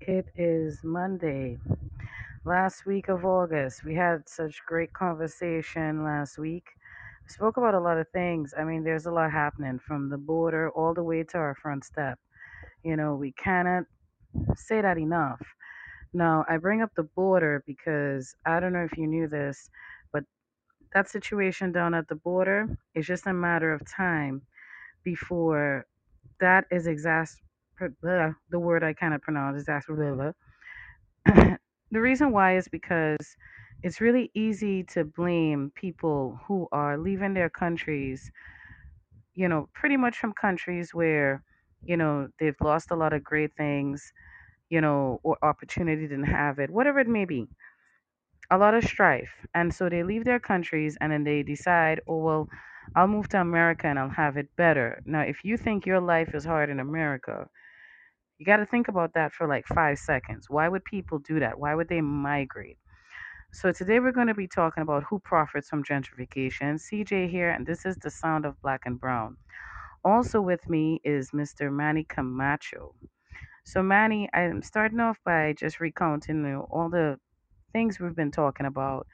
It is Monday, last week of August. We had such great conversation last week. We spoke about a lot of things. I mean, there's a lot happening from the border all the way to our front step. You know, we cannot say that enough. Now, I bring up the border because I don't know if you knew this, but that situation down at the border is just a matter of time before that is exas- the word I kind of pronounce, is exasperate the reason why is because it's really easy to blame people who are leaving their countries, you know, pretty much from countries where, you know, they've lost a lot of great things, you know, or opportunity didn't have it, whatever it may be, a lot of strife. And so they leave their countries and then they decide, oh, well, I'll move to America and I'll have it better. Now, if you think your life is hard in America, you got to think about that for like five seconds. Why would people do that? Why would they migrate? So today we're going to be talking about who profits from gentrification. CJ here, and this is the sound of Black and Brown. Also with me is Mr. Manny Camacho. So Manny, I'm starting off by just recounting you know, all the things we've been talking about,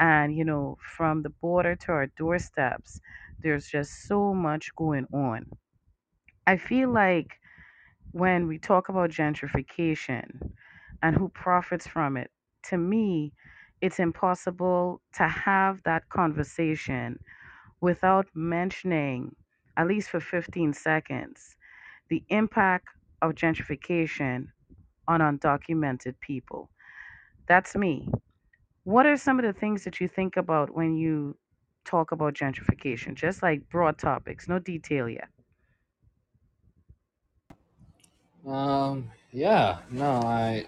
and you know, from the border to our doorsteps, there's just so much going on. I feel like when we talk about gentrification and who profits from it, to me, it's impossible to have that conversation without mentioning, at least for 15 seconds, the impact of gentrification on undocumented people. That's me. What are some of the things that you think about when you talk about gentrification? Just like broad topics, no detail yet. Um, yeah, no, I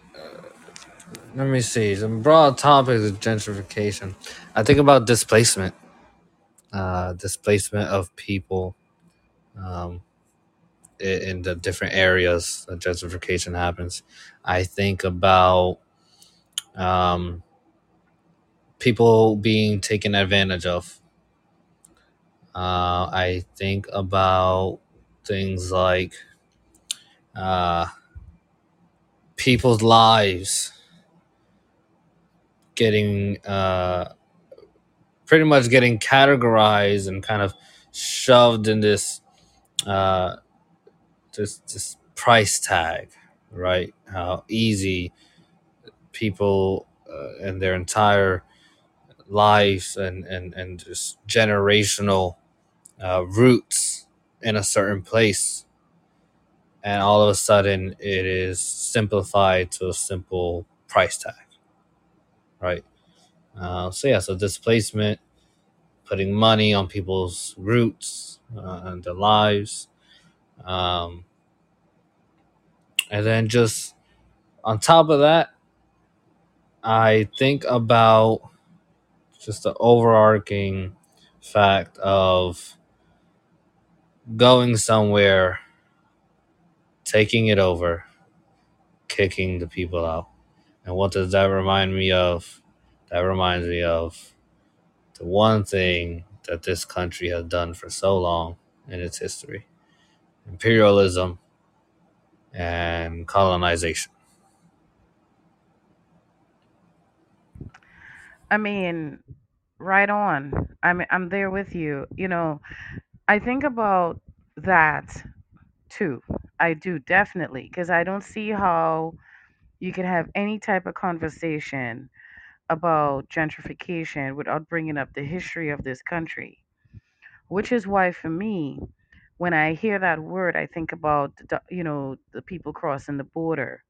let me see. Some broad topics of gentrification. I think about displacement, uh, displacement of people um, in the different areas that gentrification happens. I think about um, people being taken advantage of. Uh, I think about things like uh, people's lives getting uh, pretty much getting categorized and kind of shoved in this uh, this this price tag, right? How easy people uh, and their entire lives and and and just generational uh, roots in a certain place, and all of a sudden it is simplified to a simple price tag, right? Uh, so yeah, so displacement, putting money on people's roots uh, and their lives, um, and then just on top of that, I think about just the overarching fact of going somewhere, taking it over, kicking the people out. And what does that remind me of? That reminds me of the one thing that this country has done for so long in its history imperialism and colonization. I mean, right on. I'm I'm there with you. You know, I think about that too. I do definitely because I don't see how you can have any type of conversation about gentrification without bringing up the history of this country. Which is why, for me, when I hear that word, I think about the, you know the people crossing the border.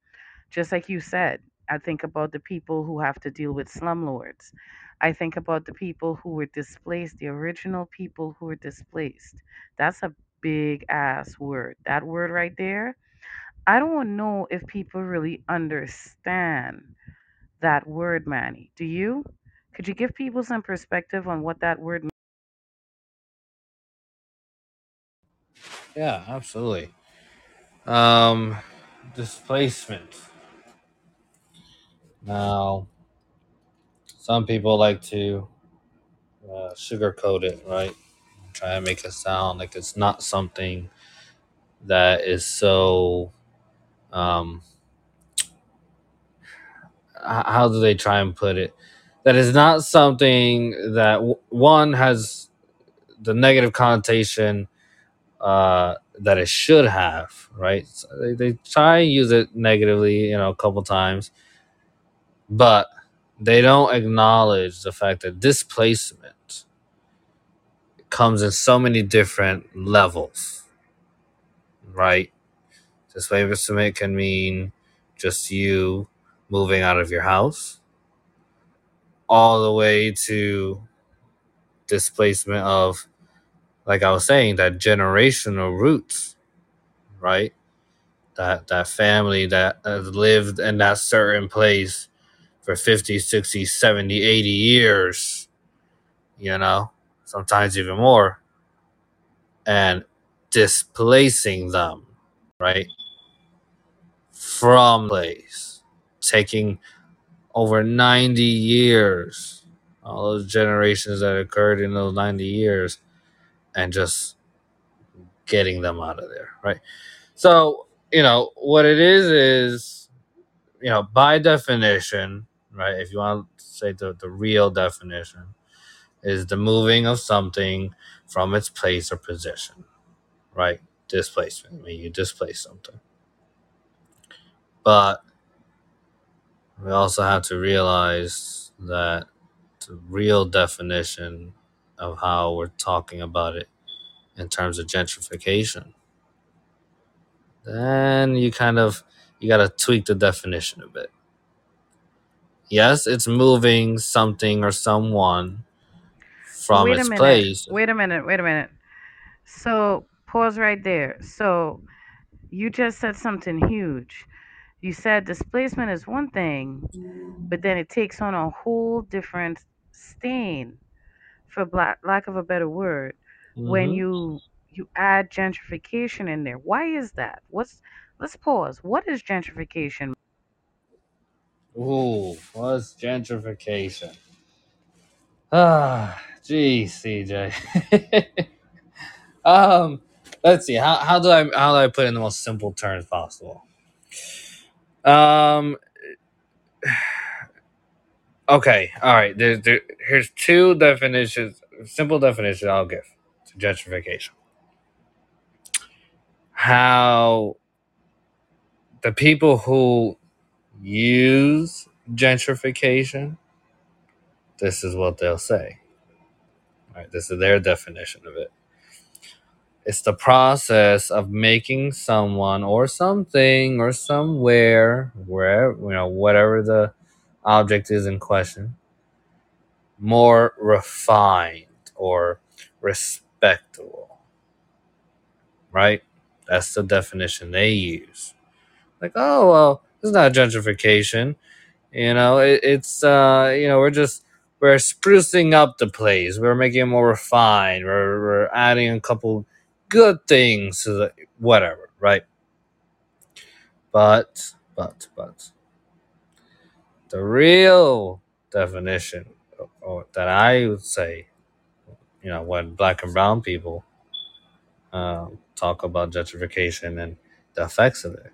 Just like you said, I think about the people who have to deal with slumlords. I think about the people who were displaced, the original people who were displaced. That's a big ass word. That word right there. I don't know if people really understand that word, Manny. Do you? Could you give people some perspective on what that word means? Yeah, absolutely. Um, displacement. Now, some people like to uh, sugarcoat it, right? Try to make it sound like it's not something that is so um, how do they try and put it? That is not something that one has the negative connotation uh, that it should have, right? So they, they try and use it negatively, you know, a couple times, but they don't acknowledge the fact that displacement comes in so many different levels, right? Displacement can mean just you moving out of your house, all the way to displacement of, like I was saying, that generational roots, right? That that family that has lived in that certain place for 50, 60, 70, 80 years, you know, sometimes even more, and displacing them, right? From place, taking over 90 years, all those generations that occurred in those 90 years, and just getting them out of there, right? So, you know, what it is is, you know, by definition, right? If you want to say the, the real definition, is the moving of something from its place or position, right? Displacement. I mean, you displace something. But we also have to realize that the real definition of how we're talking about it in terms of gentrification, then you kind of you got to tweak the definition a bit. Yes, it's moving something or someone from Wait a its minute. place. Wait a minute. Wait a minute. So pause right there. So you just said something huge. You said displacement is one thing, but then it takes on a whole different stain, for black, lack of a better word, when Mhm. you you add gentrification in there. Why is that? What's let's pause. What is gentrification? Ooh, what's gentrification? Ah, geez, CJ. um, let's see. How, how do I how do I put it in the most simple terms possible? Um. Okay. All right. There, there, here's two definitions. Simple definition I'll give to gentrification. How the people who use gentrification, this is what they'll say. Right. This is their definition of it. It's the process of making someone or something or somewhere, wherever, you know, whatever the object is in question, more refined or respectable. Right? That's the definition they use. Like, oh, well, it's not gentrification. You know, it, it's, uh, you know, we're just, we're sprucing up the place. We're making it more refined. We're, we're adding a couple good things to the whatever, right? But, but, but, the real definition or that I would say, you know, when black and brown people um, talk about gentrification and the effects of it.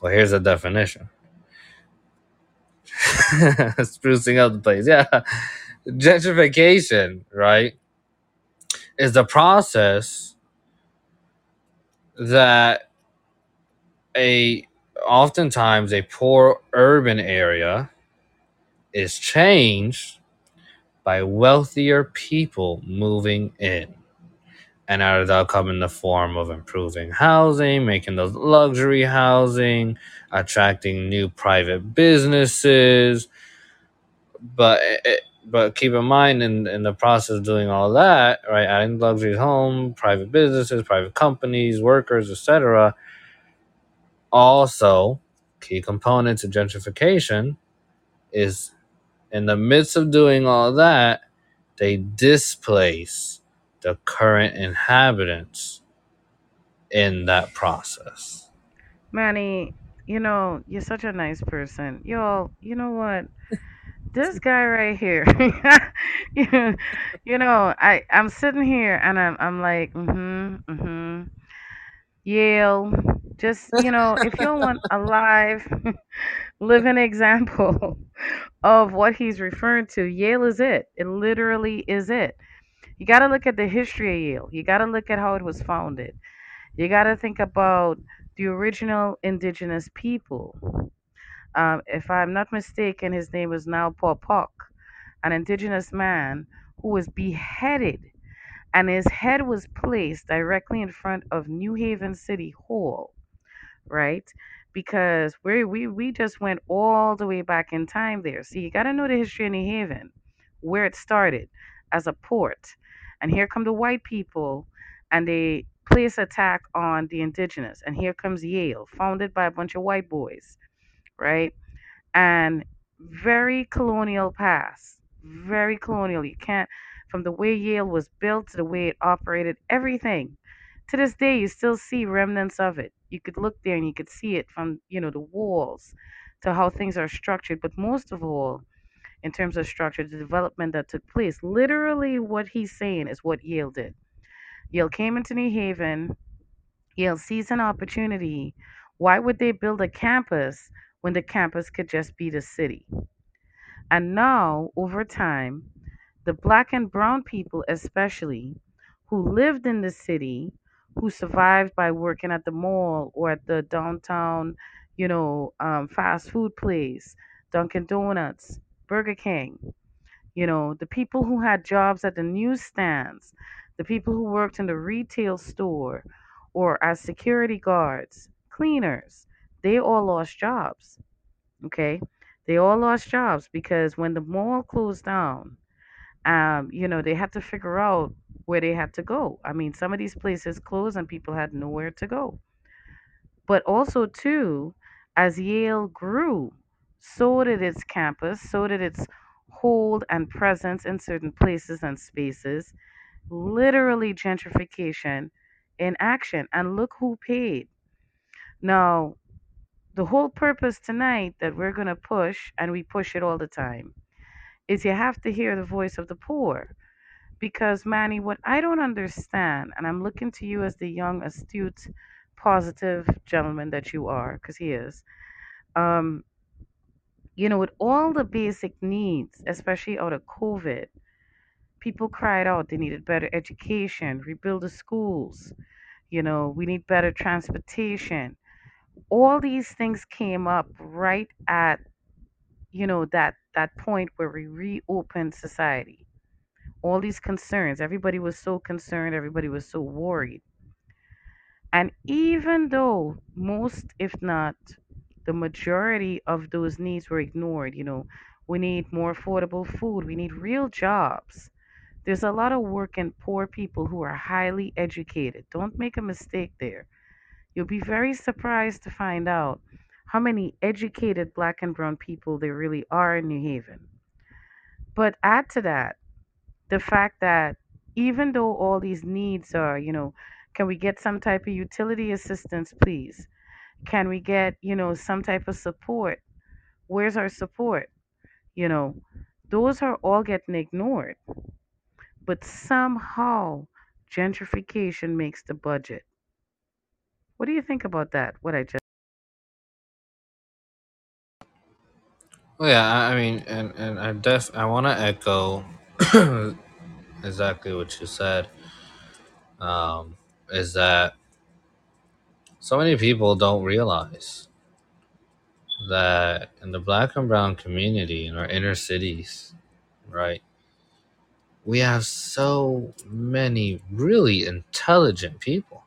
Well, here's a definition. Sprucing up the place. Yeah. Gentrification, right, is the process that a oftentimes a poor urban area is changed by wealthier people moving in. And out of that come in the form of improving housing, making those luxury housing, attracting new private businesses. But it, but keep in mind in, in the process of doing all that, right, adding luxury home, private businesses, private companies, workers, etc. Also, key component to gentrification is in the midst of doing all that, they displace the current inhabitants in that process. Manny, you know, you're such a nice person. Y'all, you know what? This guy right here, you, know, I I'm sitting here and I'm I'm like, mm-hmm, mm-hmm. Yale, Just, you know, if you want a live, living example of what he's referring to, Yale is it. It literally is it. You got to look at the history of Yale. You got to look at how it was founded. You got to think about the original indigenous people. Um, if I'm not mistaken, his name was Nepaupuck, an indigenous man who was beheaded, and his head was placed directly in front of New Haven City Hall right? Because we we we just went all the way back in time there. So you got to know the history of New Haven, where it started as a port, and here come the white people, and they place attack on the indigenous, and here comes Yale, founded by a bunch of white boys, right? and very colonial past. Very colonial. You can't, from the way Yale was built to the way it operated, everything. To this day, you still see remnants of it. You could look there and you could see it from, you know, the walls to how things are structured. But most of all, in terms of structure, the development that took place, literally what he's saying is what Yale did. Yale came into New Haven. Yale sees an opportunity. Why would they build a campus when the campus could just be the city? And now, over time, the black and brown people, especially, who lived in the city, who survived by working at the mall or at the downtown, you know, um, fast food place, Dunkin' Donuts, Burger King, you know, the people who had jobs at the newsstands, the people who worked in the retail store or as security guards, cleaners, they all lost jobs Okay. They all lost jobs because when the mall closed down, um, you know, they had to figure out where they had to go. I mean, some of these places closed and people had nowhere to go. But also, too, as Yale grew, so did its campus, so did its hold and presence in certain places and spaces. Literally gentrification in action. And look who paid. Now, the whole purpose tonight that we're going to push, and we push it all the time, is you have to hear the voice of the poor. Because, Manny, what I don't understand, and I'm looking to you as the young, astute, positive gentleman that you are, because he is, um, you know, with all the basic needs, especially out of COVID, people cried out they needed better education, rebuild the schools, you know, we need better transportation. All these things came up right at you know that that point where we reopened society all these concerns everybody was so concerned everybody was so worried and even though most if not the majority of those needs were ignored you know. We need more affordable food we need real jobs. There's a lot of working poor people who are highly educated. Don't make a mistake there. You'll be very surprised to find out how many educated black and brown people there really are in new haven. But add to that the fact that even though all these needs are, you know, can we get some type of utility assistance, please? Can we get, you know, some type of support? Where's our support? You know, those are all getting ignored. But somehow gentrification makes the budget. What do you think about that? What I just Well, yeah, I mean, and and I def I want to echo exactly what you said. Um, is that so many people don't realize that in the black and brown community in our inner cities, right, we have so many really intelligent people,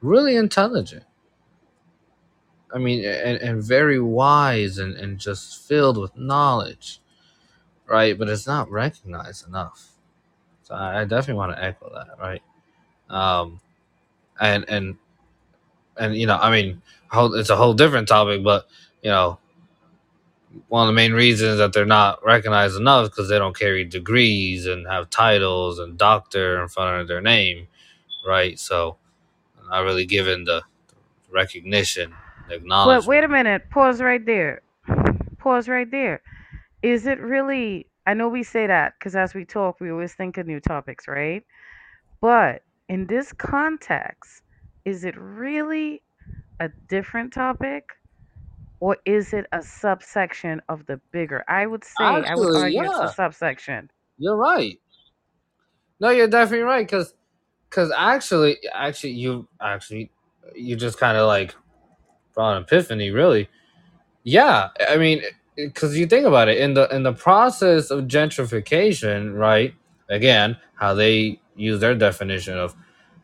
really intelligent. I mean, and, and very wise and, and just filled with knowledge, right? But it's not recognized enough. So I, I definitely want to echo that, right? Um, and and and you know, I mean, it's a whole different topic, but you know, one of the main reasons that they're not recognized enough because they don't carry degrees and have titles and doctor in front of their name, right? So, not really given the recognition, the But wait a minute, pause right there. Pause right there. Is it really I know we say that because as we talk, we always think of new topics, right? But in this context, is it really a different topic or is it a subsection of the bigger? I would say, I would Actually, argue it's a subsection. you're right. No, you're definitely right because because actually, actually, you actually you just kind of like brought an epiphany, really. Yeah, I mean, because you think about it in the in the process of gentrification, right? Again, how they use their definition of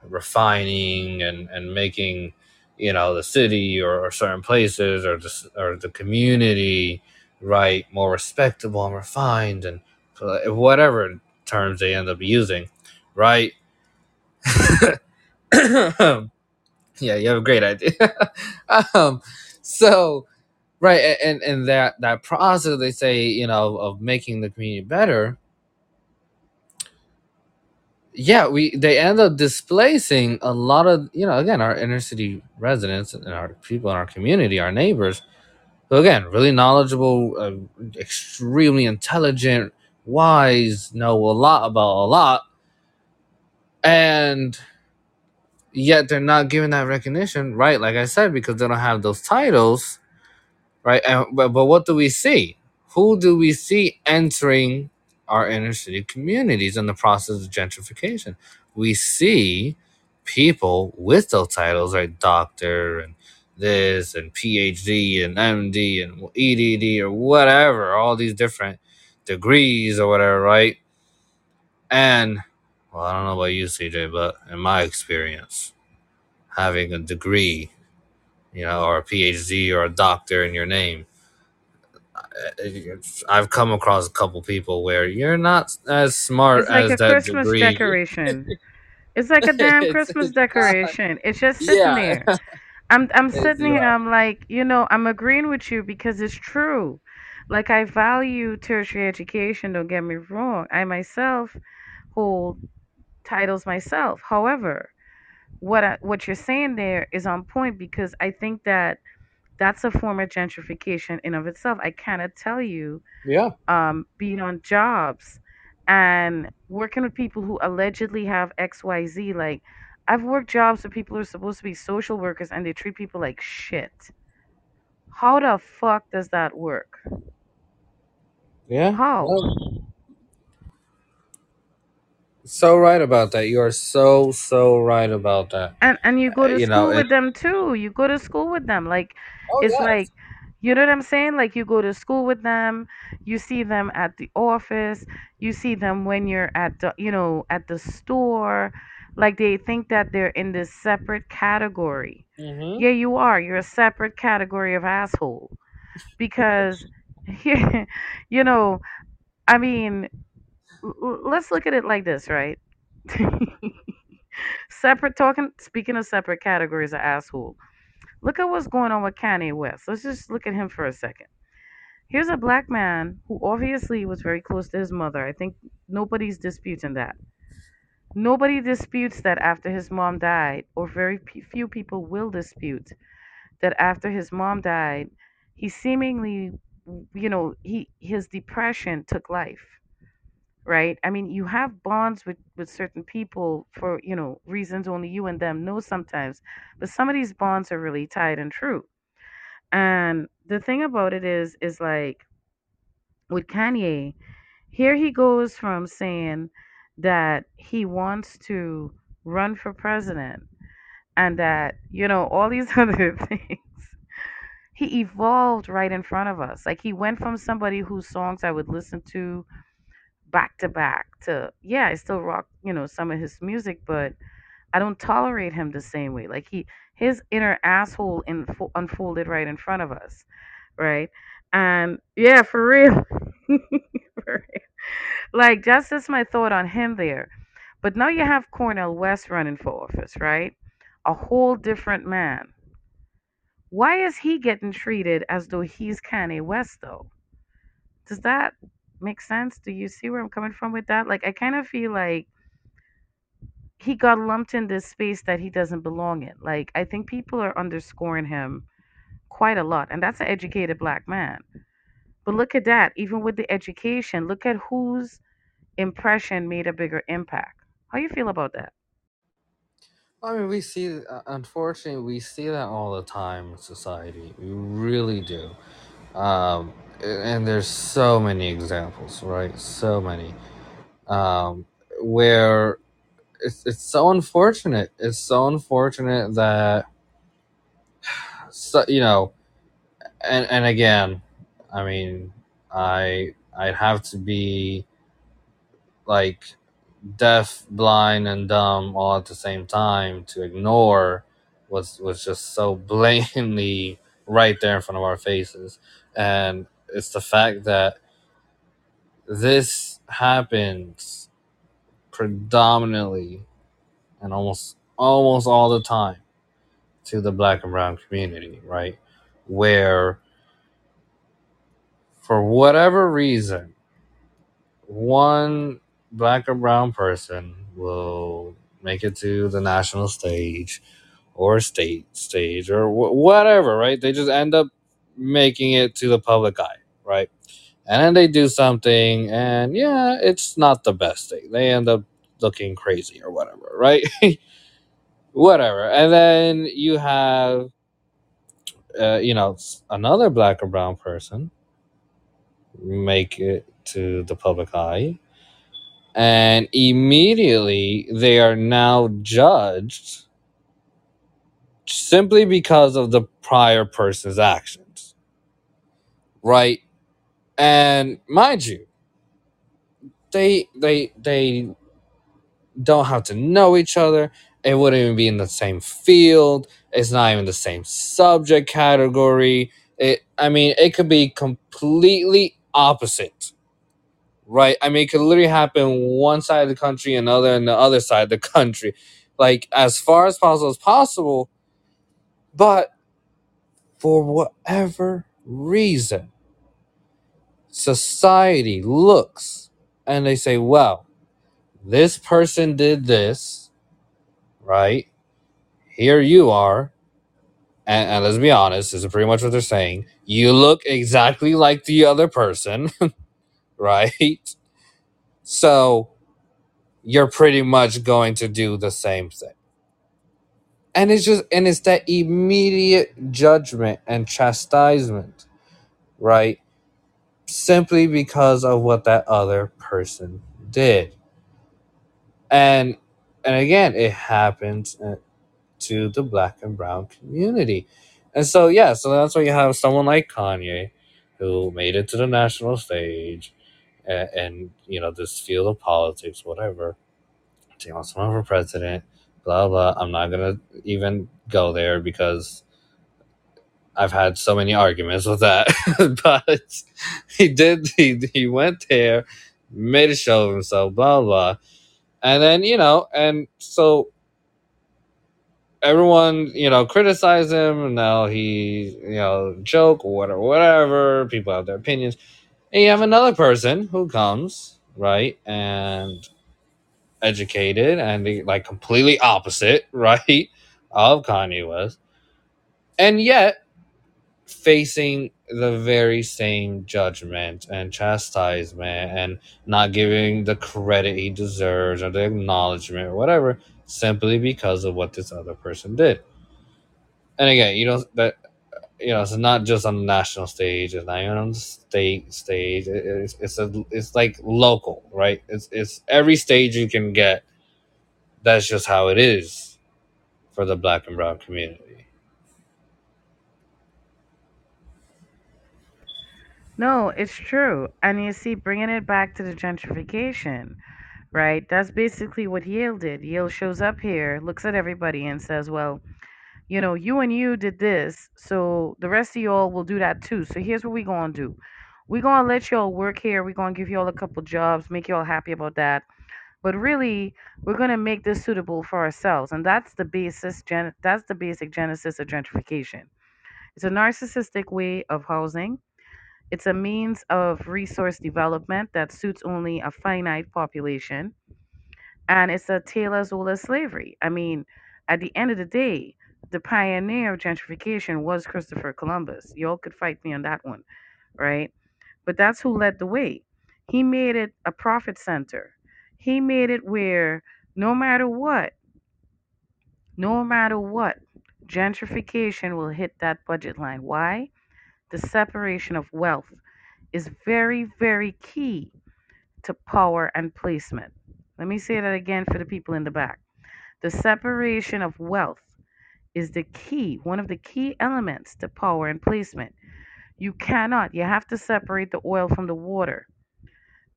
refining and and making, you know, the city or, or certain places or the or the community, right, more respectable and refined and whatever terms they end up using, right? yeah, you have a great idea. um, so right and and that that process they say you know of making the community better yeah we they end up displacing a lot of you know again our inner city residents and our people in our community our neighbors who again really knowledgeable uh, extremely intelligent wise know a lot about a lot and yet they're not given that recognition right like i said because they don't have those titles right? And but, but what do we see? Who do we see entering our inner city communities in the process of gentrification? We see people with those titles, like doctor and this and PhD and MD and EDD or whatever, all these different degrees or whatever, right? And well, I don't know about you, CJ, but in my experience, having a degree, you know, or a PhD or a doctor in your name I've come across a couple people where you're not as smart It's like as a that Christmas degree. decoration. It's like a damn Christmas decoration. It's just sitting Yeah, there. I'm I'm sitting here. I'm like, you know, I'm agreeing with you because it's true. Like I value tertiary education. Don't get me wrong. I myself hold titles myself. However, what I, what you're saying there is on point because I think that that's a form of gentrification in of itself. I cannot tell you Yeah. um, being on jobs and working with people who allegedly have XYZ. Like, I've worked jobs with people who are supposed to be social workers and they treat people like shit. How the fuck does that work? Yeah. How? No, so right about that. You are so so right about that. and and you go Uh, to you know, school and with them too you go to school with them like oh it's like you know what i'm saying? Like you go to school with them you see them at the office you see them when you're at the you know at the store. Like they think that they're in this separate category. Mm-hmm. yeah you are. You're a separate category of asshole. Because you know i mean let's look at it like this right? Separate talking speaking of separate categories of asshole Look at what's going on with Kanye West. Let's just look at him for a second. Here's a black man who obviously was very close to his mother. I think nobody's disputing that. Nobody disputes that after his mom died, or very few people will dispute that after his mom died, he seemingly, you know, he his depression took life. Right? I mean, you have bonds with with certain people for you know reasons only you and them know sometimes, but some of these bonds are really tied and true. And the thing about it is, is like with Kanye, here he goes from saying that he wants to run for president and that, you know, all these other things. He evolved right in front of us. Like he went from somebody whose songs I would listen to back to back to, yeah, I still rock, you know, some of his music, but I don't tolerate him the same way. Like he, his inner asshole info- unfolded right in front of us right? And yeah, for real. For real. like that's just my thought on him there. But now you have Cornel West running for office, right? A whole different man. Why is he getting treated as though he's Kanye West though? Does that make sense? Do you see where I'm coming from with that? Like I kind of feel like he got lumped in this space that he doesn't belong in. Like I think people are underscoring him quite a lot, and that's an educated black man. But look at that. Even with the education, look at whose impression made a bigger impact. How you feel about that? I mean, we see, uh, unfortunately, we see that all the time in society. We really do. Um, and there's so many examples, right? So many. Um, where it's, it's so unfortunate. It's so unfortunate that, so, you know, and, and again, I mean, I, I'd have to be like deaf, blind, and dumb all at the same time to ignore was was just so blatantly right there in front of our faces. And it's the fact that this happens predominantly and almost almost all the time to the black and brown community, right? Where for whatever reason, one black or brown person will make it to the national stage or state stage or wh- whatever, right? They just end up making it to the public eye, right? And then they do something, and yeah, it's not the best thing. They end up looking crazy or whatever, right? whatever. And then you have, uh, you know, another black or brown person make it to the public eye and immediately they are now judged simply because of the prior person's actions right and mind you they they they don't have to know each other it wouldn't even be in the same field it's not even the same subject category it i mean it could be completely opposite right? I mean, it could literally happen one side of the country, another, and the other side of the country, like as far as possible as possible. But for whatever reason, society looks and they say, well, this person did this, right? Here you are. And, and let's be honest, this is pretty much what they're saying. You look exactly like the other person, right? So you're pretty much going to do the same thing. and it's just and it's that immediate judgment and chastisement right simply because of what that other person did. And and again it happens uh, to the black and brown community. And so yeah so that's why you have someone like kanye who made it to the national stage and, and you know this field of politics whatever he wants to run for president blah blah. I'm not gonna even go there because I've had so many arguments with that, but he did. He he went there, made a show of himself, blah blah, and then you know, and so everyone you know criticized him. Now he you know joke whatever, whatever. People have their opinions, and you have another person who comes right and educated and the, like completely opposite, right, of Kanye West, and yet facing the very same judgment and chastisement and not giving the credit he deserves or the acknowledgement or whatever simply because of what this other person did. And again, you know that you know it's not just on the national stage; it's not even on the state stage. It's it's a it's like local, right? It's it's every stage you can get. That's just how it is for the black and brown community. No, it's true. And you see, bringing it back to the gentrification, right? That's basically what Yale did. Yale shows up here, looks at everybody, and says, well, you know, you and you did this, so the rest of y'all will do that too. So here's what we're going to do. We're going to let y'all work here. We're going to give y'all a couple jobs, make y'all happy about that. But really, we're going to make this suitable for ourselves. And that's the basis, gen- that's the basic genesis of gentrification. It's a narcissistic way of housing it's a means of resource development that suits only a finite population. And it's a Taylor's Zola slavery. I mean, at the end of the day, the pioneer of gentrification was Christopher Columbus. Y'all could fight me on that one, right? But that's who led the way. He made it a profit center. He made it where no matter what, No matter what, gentrification will hit that budget line. Why? The separation of wealth is very, very key to power and placement. Let me say that again for the people in the back. The separation of wealth is the key, one of the key elements to power and placement. You cannot, you have to separate the oil from the water.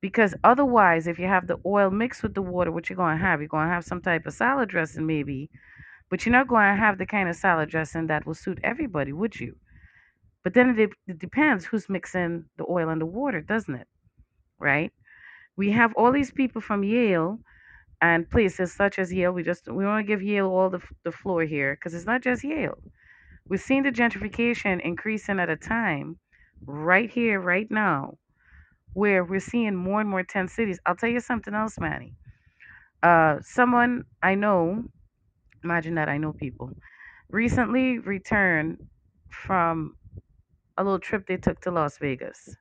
Because otherwise, if you have the oil mixed with the water, what you're going to have? You're going to have some type of salad dressing, maybe, but you're not going to have the kind of salad dressing that will suit everybody, would you? But then it, it depends who's mixing the oil and the water, doesn't it? Right? We have all these people from Yale and places such as Yale. We just we want to give Yale all the the floor here because it's not just Yale. We're seeing the gentrification increasing at a time right here, right now, where we're seeing more and more tent cities. I'll tell you something else, Manny. Uh, someone I know, imagine that I know people, recently returned from a little trip they took to Las Vegas.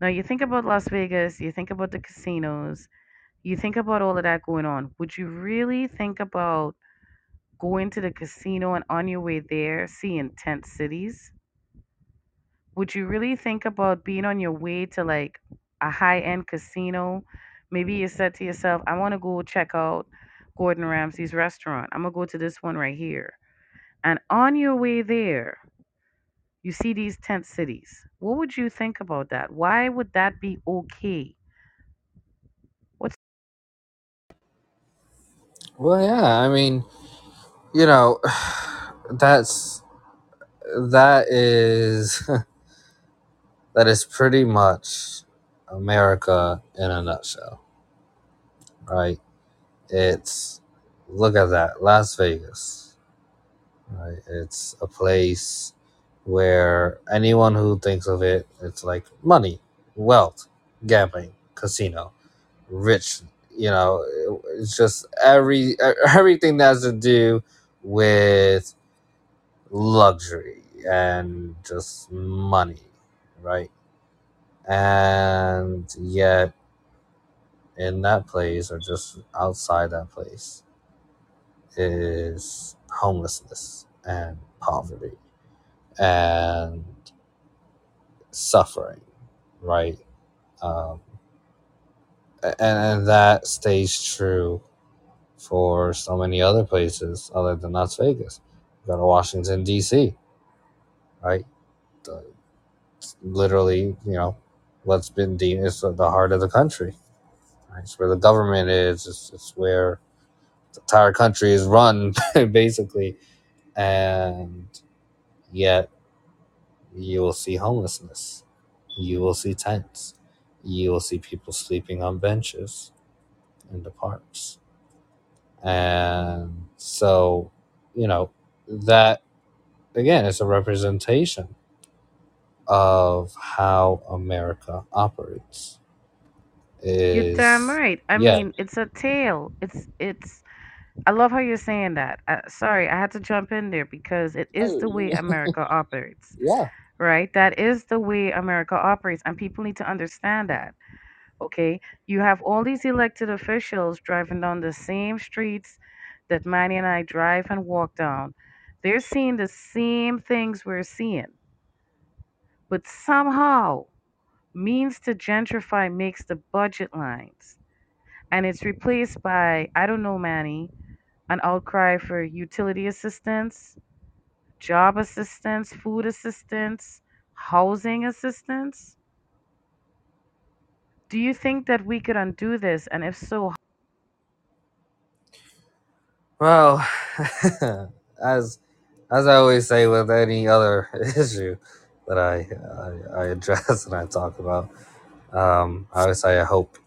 Now, you think about Las Vegas, you think about the casinos, you think about all of that going on. Would you really think about going to the casino and on your way there seeing tent cities? Would you really think about being on your way to like a high end casino? Maybe you said to yourself, I want to go check out Gordon Ramsay's restaurant. I'm going to go to this one right here. And on your way there, you see these tent cities. What would you think about that? Why would that be okay? What's Well, yeah, I mean, you know, that's that is that is pretty much America in a nutshell, right? It's look at that, Las Vegas, right? It's a place where anyone who thinks of it, it's like money, wealth, gambling, casino, rich. You know, it's just every everything that has to do with luxury and just money, right? And yet, in that place or just outside that place is homelessness and poverty and suffering, right? Um, and, and that stays true for so many other places other than Las Vegas. You Go to Washington D.C., right? The, literally, you know, what's been deemed is the heart of the country. Right? It's where the government is. It's, it's where the entire country is run, basically, and yet you will see homelessness. You will see tents. You will see people sleeping on benches in the parks. And so, you know, that again is a representation of how America operates. you're damn right. I yeah, mean, it's a tale. It's it's I love how you're saying that. Uh, sorry, I had to jump in there because it is the way America operates, yeah, right? That is the way America operates, and people need to understand that. Okay, you have all these elected officials driving down the same streets that Manny and I drive and walk down. They're seeing the same things we're seeing, but somehow means to gentrify makes the budget lines, and it's replaced by I don't know, Manny, an outcry for utility assistance, job assistance, food assistance, housing assistance. Do you think that we could undo this? And if so, Well, as as I always say with any other issue that I I, I address and I talk about, um, I always say I hope,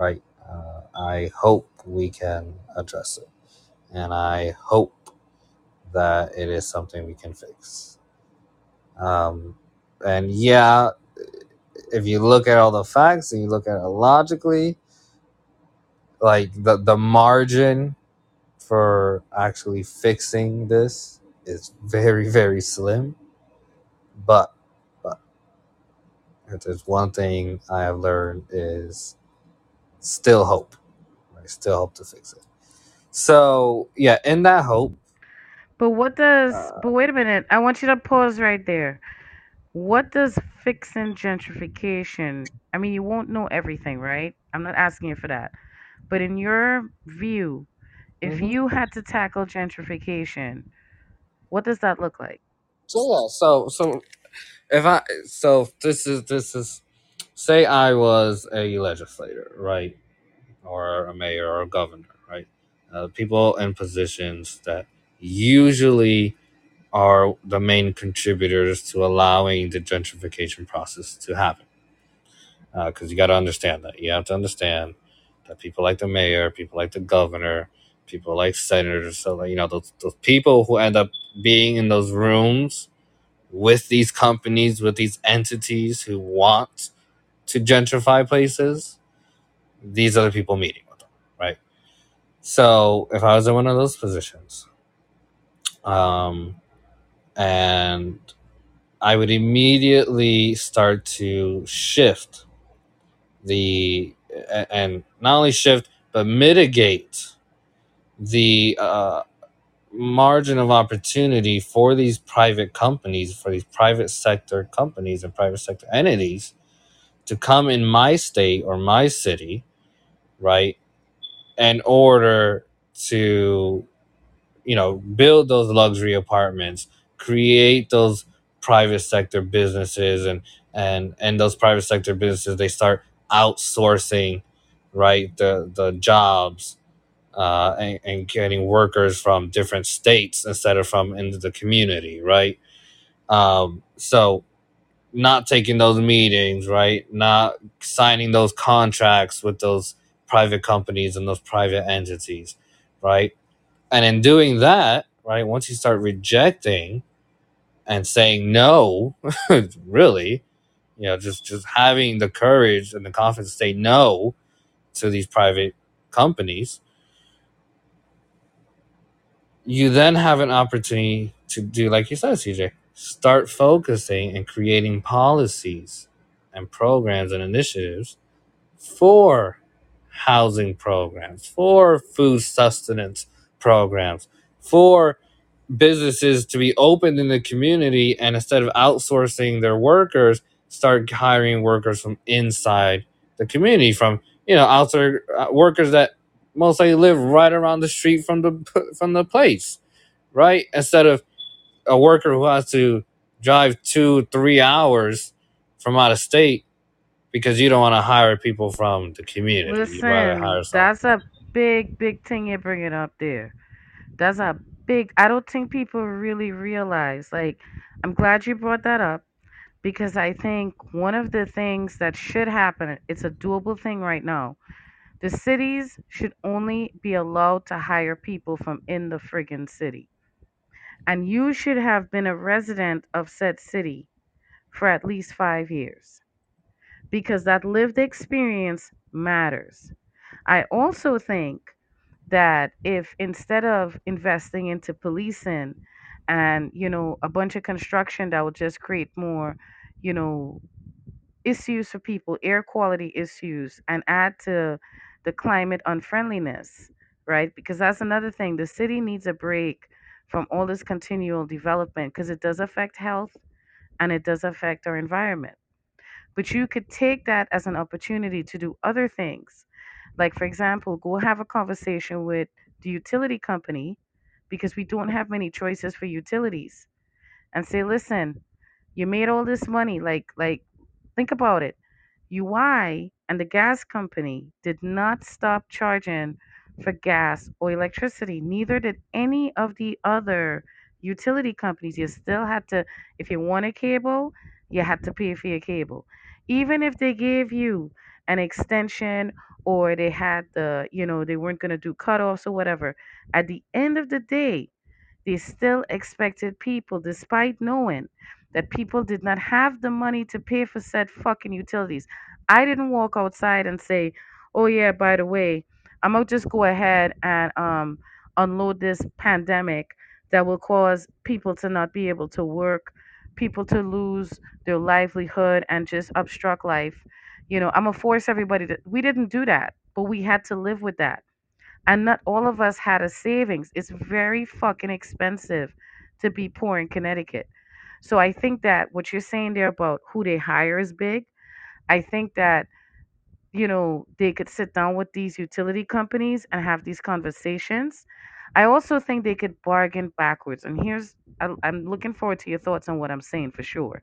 right? Uh, I hope we can address it, and I hope that it is something we can fix. Um, and yeah, if you look at all the facts and you look at it logically, like the the margin for actually fixing this is very very slim but but if there's one thing i have learned is still hope i still hope to fix it So yeah, in that hope, But what does, uh, but wait a minute, I want you to pause right there. What does fixing gentrification, I mean, you won't know everything, right? I'm not asking you for that. But in your view, if mhm. you had to tackle gentrification, what does that look like? so yeah, so so if I so this is this is say I was a legislator, right, or a mayor or a governor, right, uh, people in positions that usually are the main contributors to allowing the gentrification process to happen. Because uh, you got to understand that. You have to understand that people like the mayor, people like the governor, people like senators, so like, you know those those people who end up being in those rooms with these companies, with these entities who want to gentrify places. These are the people meeting with them, right? So if I was in one of those positions, um, and I would immediately start to shift the and not only shift but mitigate the uh, margin of opportunity for these private companies, for these private sector companies and private sector entities to come in my state or my city, right, in order to you know build those luxury apartments create those private sector businesses and and and those private sector businesses they start outsourcing right the the jobs uh, and, and getting workers from different states instead of from into the community right? Um, so not taking those meetings right? Not signing those contracts with those private companies and those private entities right? And in doing that, right, once you start rejecting and saying no, really, you know, just just having the courage and the confidence to say no to these private companies, you then have an opportunity to do like you said, CJ, start focusing and creating policies and programs and initiatives for housing programs, for food sustenance programs, for businesses to be opened in the community and instead of outsourcing their workers, start hiring workers from inside the community, from you know outside uh, workers that most likely live right around the street from the from the place, right? Instead of a worker who has to drive two three hours from out of state because you don't want to hire people from the community. You'd rather hire Listen, that's a big, big thing you're bringing up there. That's a big, I don't think people really realize. Like, I'm glad you brought that up because I think one of the things that should happen, it's a doable thing right now. The cities should only be allowed to hire people from in the friggin' city. And you should have been a resident of said city for at least five years. Because that lived experience matters. I also think that if instead of investing into policing and you know a bunch of construction that would just create more you know issues for people air quality issues and add to the climate unfriendliness right? Because that's another thing. The city needs a break from all this continual development because it does affect health and it does affect our environment but you could take that as an opportunity to do other things. Like, for example, go have a conversation with the utility company because we don't have many choices for utilities and say, listen, you made all this money. Like, like, think about it. UI and the gas company did not stop charging for gas or electricity. Neither did any of the other utility companies. You still had to, if you want a cable, you had to pay for your cable. Even if they gave you an extension or they had the, you know, they weren't going to do cutoffs or whatever, at the end of the day, they still expected people, despite knowing that people did not have the money to pay for said fucking utilities. I didn't walk outside and say, "Oh yeah, by the way, I'm gonna just go ahead and um unload this pandemic that will cause people to not be able to work, people to lose their livelihood and just obstruct life. You know, I'm gonna force everybody to. We didn't do that, but we had to live with that And not all of us had a savings. It's very fucking expensive to be poor in Connecticut. So I think that what you're saying there about who they hire is big. I think that you know, they could sit down with these utility companies and have these conversations. I also think they could bargain backwards. And here's, I'm looking forward to your thoughts on what I'm saying for sure.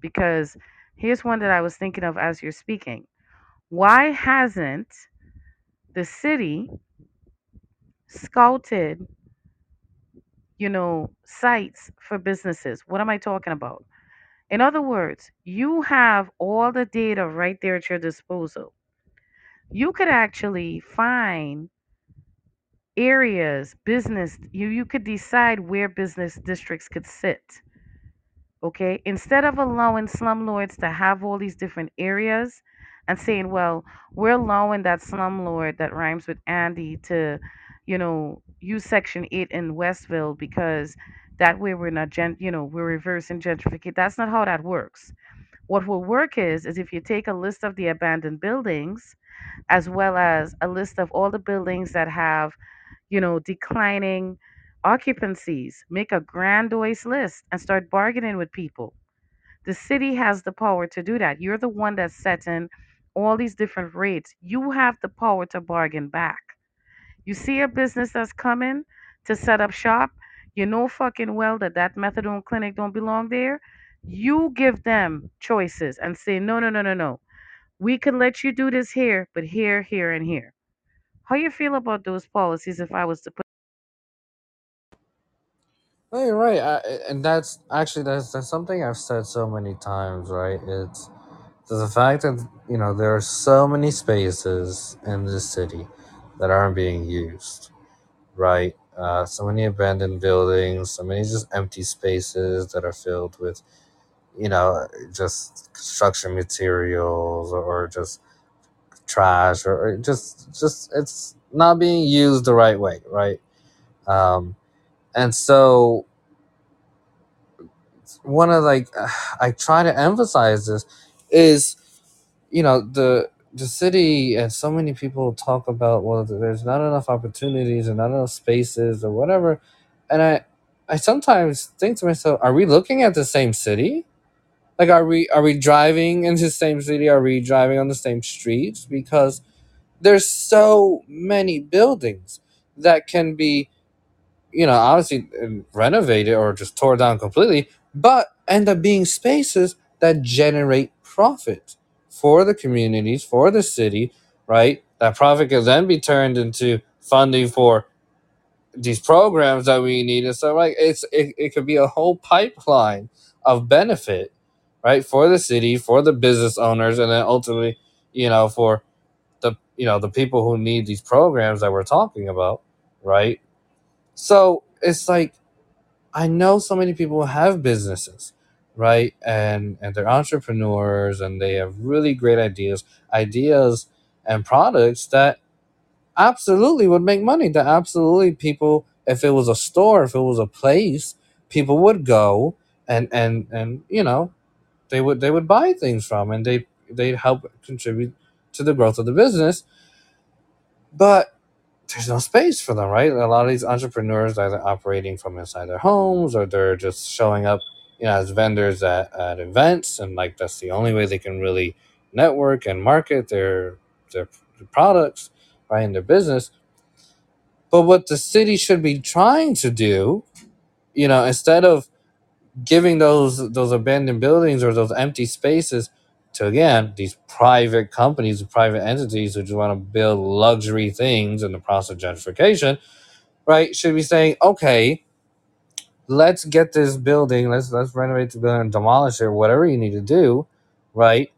Because here's one that I was thinking of as you're speaking. Why hasn't the city scouted, you know, sites for businesses? What am I talking about? In other words, you have all the data right there at your disposal. You could actually find areas, business, you, you could decide where business districts could sit. Okay. Instead of allowing slumlords to have all these different areas and saying, well, we're allowing that slumlord that rhymes with Andy to, you know, use Section 8 in Westville because that way we're not, gen- you know, we're reversing gentrification. That's not how that works. What will work is, is if you take a list of the abandoned buildings as well as a list of all the buildings that have you know, declining occupancies. Make a grandiose list and start bargaining with people. The city has the power to do that. You're the one that's setting all these different rates. You have the power to bargain back. You see a business that's coming to set up shop, you know fucking well that that methadone clinic don't belong there. You give them choices and say, no, no, no, no, no. We can let you do this here, but here, here, and here. How you feel about those policies if I was to put No, you're right, I, and that's actually that's that's something I've said so many times, right? It's the fact that you know there are so many spaces in the city that aren't being used, right? Uh, so many abandoned buildings, so many just empty spaces that are filled with, you know, just construction materials or, just trash or, or just just it's not being used the right way, right? Um, and so one of like I try to emphasize this is you know the the city and so many people talk about well there's not enough opportunities and not enough spaces or whatever and I I sometimes think to myself are we looking at the same city like are we are we driving into the same city are we driving on the same streets because there's so many buildings that can be you know, obviously uh, renovated or just tore down completely, but end up being spaces that generate profit for the communities, for the city, right? That profit can then be turned into funding for these programs that we need. And so, like, it's it, it could be a whole pipeline of benefit, right, for the city, for the business owners, and then ultimately, you know, for the you know the people who need these programs that we're talking about, right? So it's like I know so many people have businesses, right? And and they're entrepreneurs and they have really great ideas, ideas and products that absolutely would make money. That absolutely people if it was a store, if it was a place, people would go and and and you know, they would they would buy things from and they they'd help contribute to the growth of the business. But there's no space for them, right? A lot of these entrepreneurs are either operating from inside their homes or they're just showing up, you know, as vendors at, at events, and like that's the only way they can really network and market their their products, right, their business. But what the city should be trying to do, you know, instead of giving those those abandoned buildings or those empty spaces to again these private companies, private entities who just want to build luxury things in the process of gentrification, right? Should be saying, okay, let's get this building, let's let's renovate the building demolish it, whatever you need to do, right?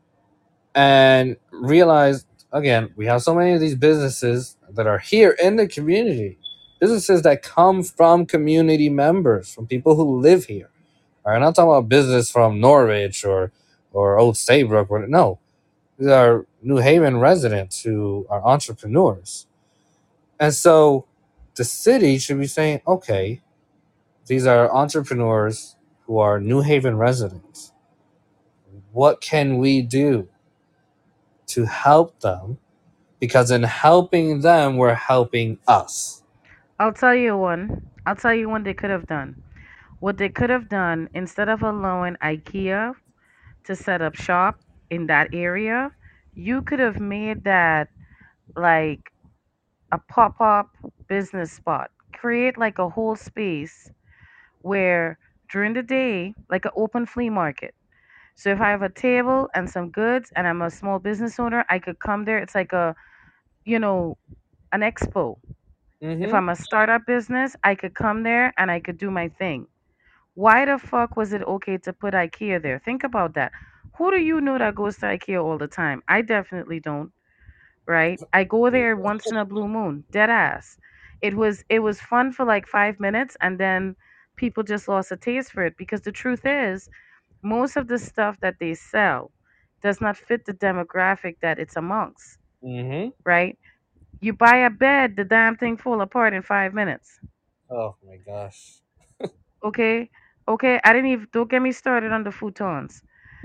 And realize again, we have so many of these businesses that are here in the community, businesses that come from community members, from people who live here. All right, I'm not talking about business from Norwich or or Old Saybrook. Or, no, these are New Haven residents who are entrepreneurs. And so the city should be saying, okay, these are entrepreneurs who are New Haven residents. What can we do to help them because in helping them, we're helping us. I'll tell you one. I'll tell you one they could have done. What they could have done instead of allowing IKEA to set up shop in that area, you could have made that like a pop up business spot. Create like a whole space where during the day, like an open flea market. So if I have a table and some goods and I'm a small business owner, I could come there. It's like a, you know, an expo. If Mm-hmm. I'm a startup business, I could come there and I could do my thing. Why the fuck was it okay to put IKEA there? Think about that. Who do you know that goes to IKEA all the time? I definitely don't, right? I go there once in a blue moon, dead ass. It was it was fun for like 5 minutes and then people just lost a taste for it because the truth is most of the stuff that they sell does not fit the demographic that it's amongst, Mm-hmm. right? You buy a bed, the damn thing fall apart in 5 minutes. Oh my gosh. Okay? Okay, I didn't even don't get me started on the futons.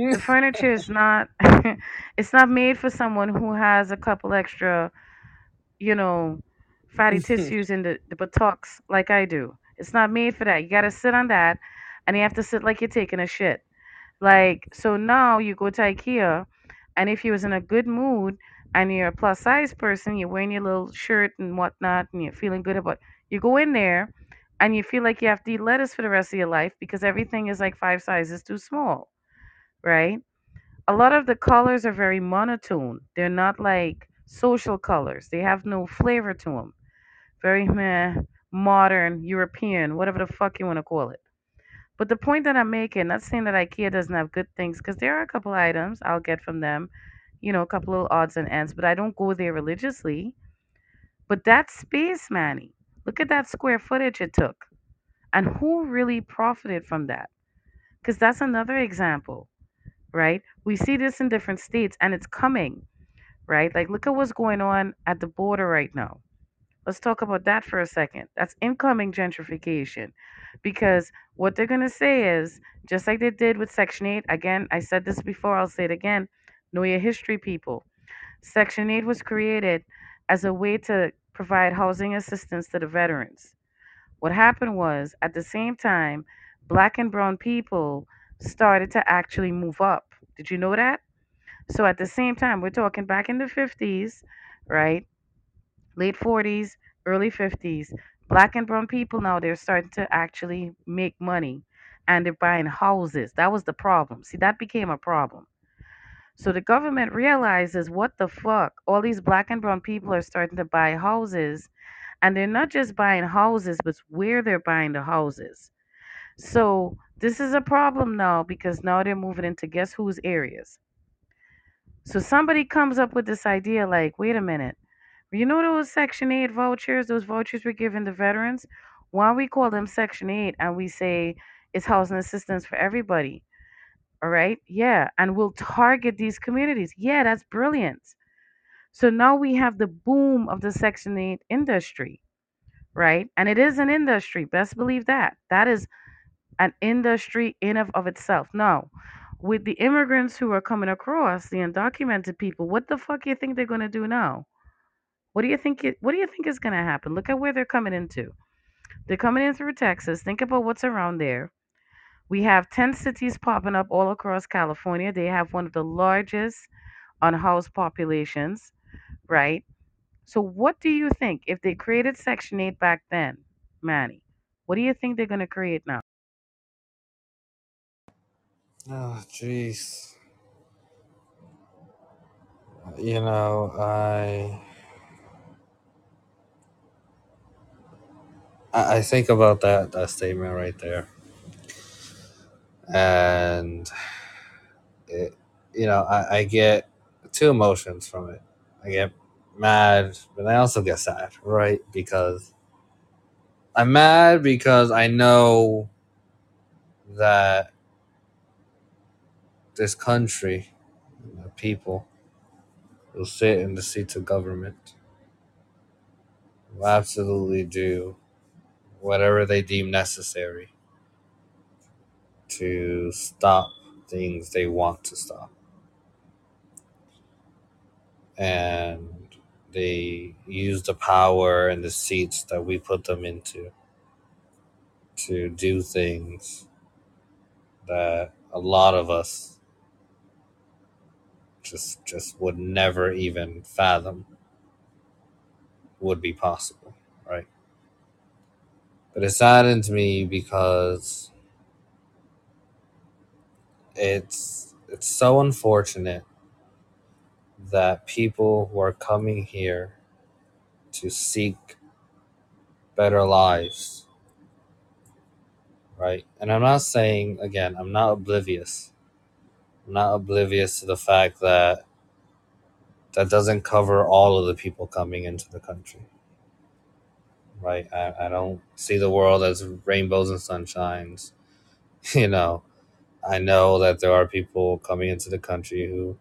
The furniture is not it's not made for someone who has a couple extra, you know, fatty tissues in the, the buttocks like I do. It's not made for that. You gotta sit on that and you have to sit like you're taking a shit. Like so now you go to IKEA and if you was in a good mood and you're a plus size person, you're wearing your little shirt and whatnot and you're feeling good about you go in there and you feel like you have to eat lettuce for the rest of your life because everything is like five sizes too small, right? a lot of the colors are very monotone. They're not like social colors. They have no flavor to them. Very meh, modern, European, whatever the fuck you want to call it. But the point that I'm making, not saying that IKEA doesn't have good things, because there are a couple items I'll get from them, you know, a couple of odds and ends, but I don't go there religiously. But that space, Manny, look at that square footage it took. And who really profited from that? Because that's another example, right? We see this in different states and it's coming right? Like, look at what's going on at the border right now. Let's talk about that for a second. That's incoming gentrification. Because what they're going to say is, just like they did with Section 8, again, I said this before, I'll say it again know your history, people. Section 8 was created as a way to provide housing assistance to the veterans. What happened was, at the same time, black and brown people started to actually move up. Did you know that? So at the same time, we're talking back in the 50s, right? Late 40s, early 50s. Black and brown people now they're starting to actually make money and they're buying houses. That was the problem. See, that became a problem. So the government realizes what the fuck? All these black and brown people are starting to buy houses and they're not just buying houses, but where they're buying the houses. So this is a problem now because now they're moving into guess whose areas. So somebody comes up with this idea like, wait a minute, you know those Section 8 vouchers, those vouchers we're giving the veterans? Why we call them Section 8 and we say it's housing assistance for everybody? All right. Yeah. And we'll target these communities. Yeah, that's brilliant. So now we have the boom of the Section 8 industry, right? And it is an industry. Best believe that. That is an industry in of, of itself. Now, with the immigrants who are coming across, the undocumented people, what the fuck do you think they're gonna do now? What do you think? It, what do you think is gonna happen? Look at where they're coming into. They're coming in through Texas. Think about what's around there. We have ten cities popping up all across California. They have one of the largest unhoused populations, right? So, what do you think if they created Section Eight back then, Manny? What do you think they're gonna create now? Oh, jeez. You know, I I I think about that that statement right there, and it, you know, I, I get two emotions from it. I get mad, but I also get sad, right? Because I'm mad because I know that this country, the people, will sit in the seats of government, will absolutely do whatever they deem necessary to stop things they want to stop. And They use the power and the seats that we put them into to do things that a lot of us just just would never even fathom would be possible, right? But it saddens me because it's it's so unfortunate that people who are coming here to seek better lives, right? And I'm not saying again, I'm not oblivious. I'm not oblivious to the fact that that doesn't cover all of the people coming into the country, right? I, I don't see the world as rainbows and sunshines. You know, I know that there are people coming into the country who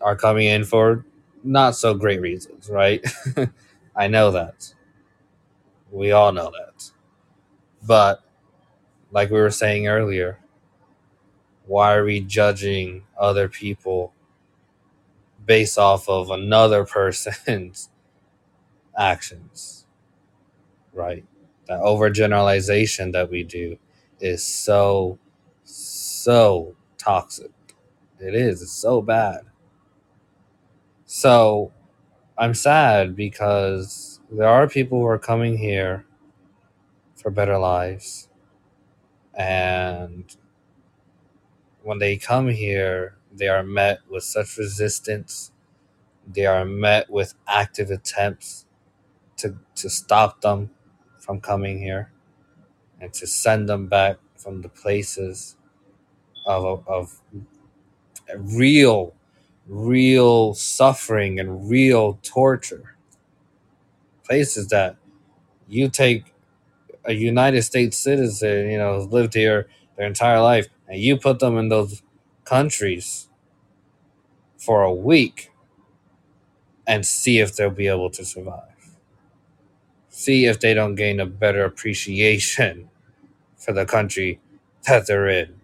are coming in for not so great reasons, right? I know that. We all know that. But like we were saying earlier, why are we judging other people based off of another person's actions, right? That overgeneralization that we do is so, so toxic. It is. It's so bad. So I'm sad because there are people who are coming here for better lives. And when they come here, they are met with such resistance. They are met with active attempts to, to stop them from coming here and to send them back from the places of, of real, real suffering and real torture. Places that you take a United States citizen, you know, lived here their entire life, and you put them in those countries for a week and see if they'll be able to survive. See if they don't gain a better appreciation for the country that they're in,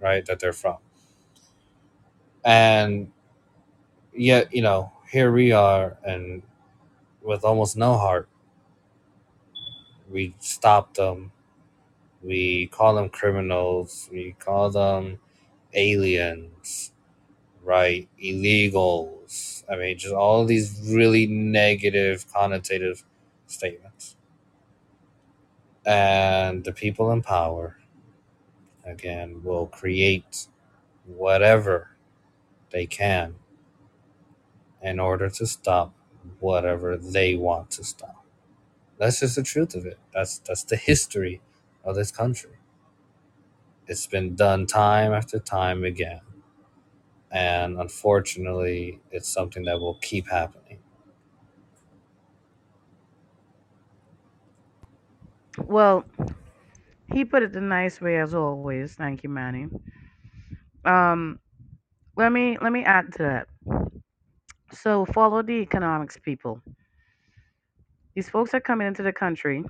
right? That they're from. And yet, you know, here we are, and with almost no heart, we stop them. We call them criminals. We call them aliens, right? Illegals. I mean, just all these really negative, connotative statements. And the people in power, again, will create whatever they can in order to stop whatever they want to stop. That's just the truth of it. That's that's the history of this country. It's been done time after time again. And unfortunately, it's something that will keep happening. Well, he put it the nice way as always. Thank you, Manny. Um, let me let me add to that. So follow the economics, people. These folks are coming into the country.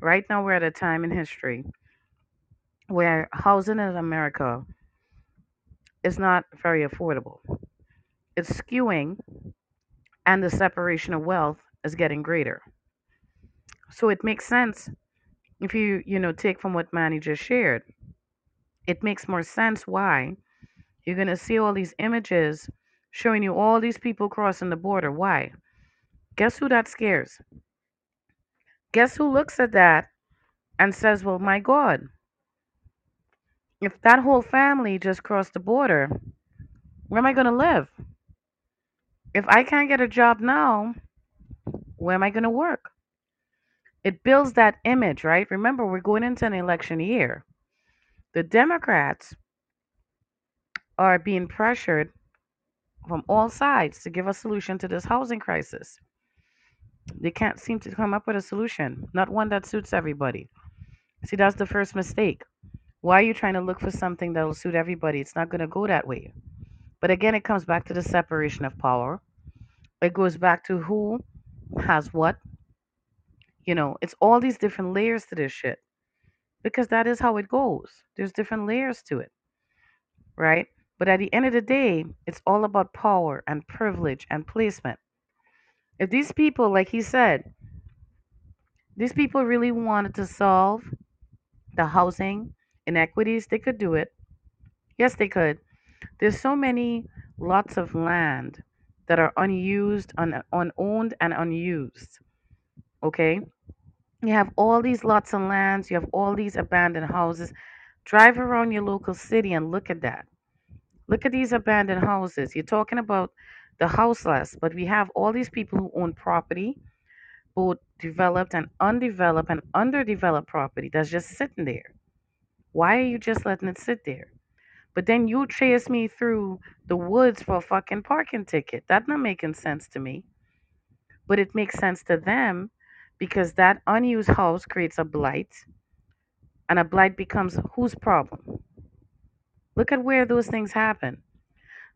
Right now, we're at a time in history where housing in America is not very affordable. It's skewing, and the separation of wealth is getting greater. So it makes sense if you you know take from what Manny just shared. It makes more sense why you're gonna see all these images showing you all these people crossing the border. Why? Guess who that scares? Guess who looks at that and says, Well, my God, if that whole family just crossed the border, where am I going to live? If I can't get a job now, where am I going to work? It builds that image, right? Remember, we're going into an election year. The Democrats are being pressured from all sides to give a solution to this housing crisis. They can't seem to come up with a solution, not one that suits everybody. See, that's the first mistake. Why are you trying to look for something that will suit everybody? It's not going to go that way. But again, it comes back to the separation of power. It goes back to who has what. You know, it's all these different layers to this shit because that is how it goes. There's different layers to it, right? But at the end of the day, it's all about power and privilege and placement. If these people, like he said, these people really wanted to solve the housing inequities, they could do it. Yes, they could. There's so many lots of land that are unused, un- unowned, and unused. Okay? You have all these lots of lands, you have all these abandoned houses. Drive around your local city and look at that. Look at these abandoned houses. You're talking about the houseless, but we have all these people who own property, both developed and undeveloped and underdeveloped property that's just sitting there. Why are you just letting it sit there? But then you chase me through the woods for a fucking parking ticket. That's not making sense to me. But it makes sense to them because that unused house creates a blight, and a blight becomes whose problem? Look at where those things happen.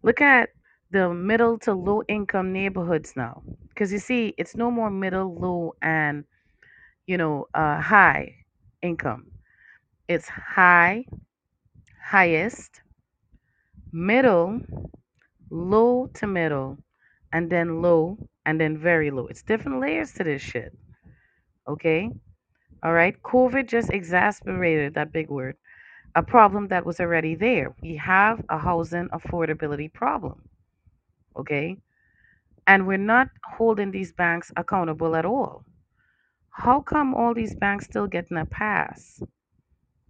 Look at the middle to low income neighborhoods now. Because you see, it's no more middle, low, and, you know, uh, high income. It's high, highest, middle, low to middle, and then low, and then very low. It's different layers to this shit. Okay? All right? COVID just exacerbated that big word, a problem that was already there. We have a housing affordability problem. Okay? And we're not holding these banks accountable at all. How come all these banks still getting a pass?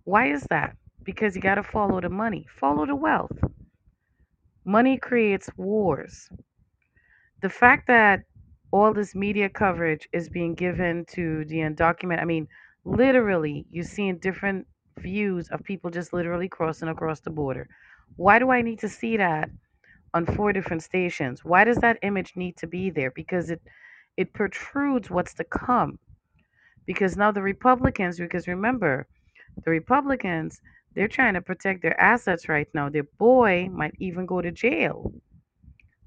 Why is that? Because you got to follow the money, follow the wealth. Money creates wars. The fact that all this media coverage is being given to the undocumented, I mean, literally, you're seeing different views of people just literally crossing across the border. Why do I need to see that on four different stations? Why does that image need to be there? Because it it protrudes what's to come. Because now the Republicans, because remember, the Republicans, they're trying to protect their assets right now. Their boy might even go to jail.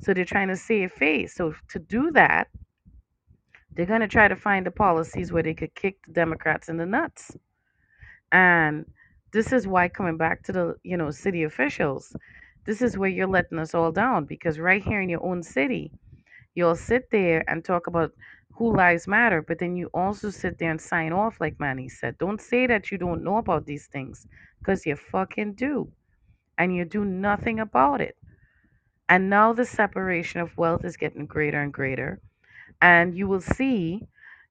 So they're trying to save face. So to do that, they're going to try to find the policies where they could kick the Democrats in the nuts. And this is why coming back to the, you know, city officials, this is where you're letting us all down because right here in your own city, you'll sit there and talk about who lives matter, but then you also sit there and sign off like Manny said. Don't say that you don't know about these things because you fucking do. And you do nothing about it. And now the separation of wealth is getting greater and greater. And you will see